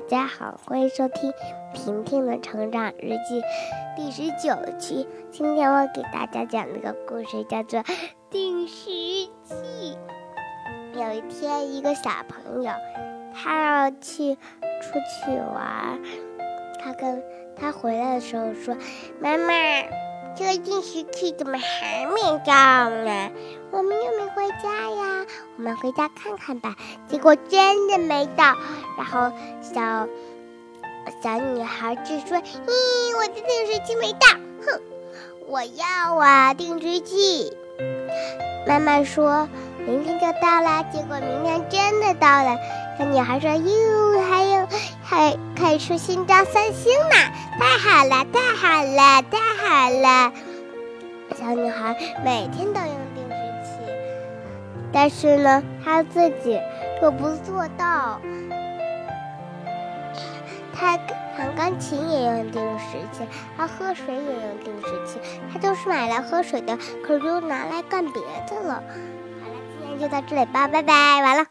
家好，欢迎收听婷婷的成长日记第十九期。今天我给大家讲的个故事叫做《定时器》。有一天，一个小朋友他要去出去玩，他跟他回来的时候说：“妈妈，这个定时器怎么还没到呢？我们又没回家呀，我们回家看看吧。”结果真的没到。然后小小女孩就说：“咦，我的定时器没到，哼，我要啊定时器。”妈妈说：“明天就到了。”结果明天真的到了。小女孩说：“哟，还有还可以出新招三星呢，太好了，太好了，太好了！”小女孩每天都用定时器，但是呢，她自己又不做到。他弹钢琴也用定时器，他喝水也用定时器，他都是买来喝水的，可是又拿来干别的了。好了，今天就到这里吧，拜拜，完了。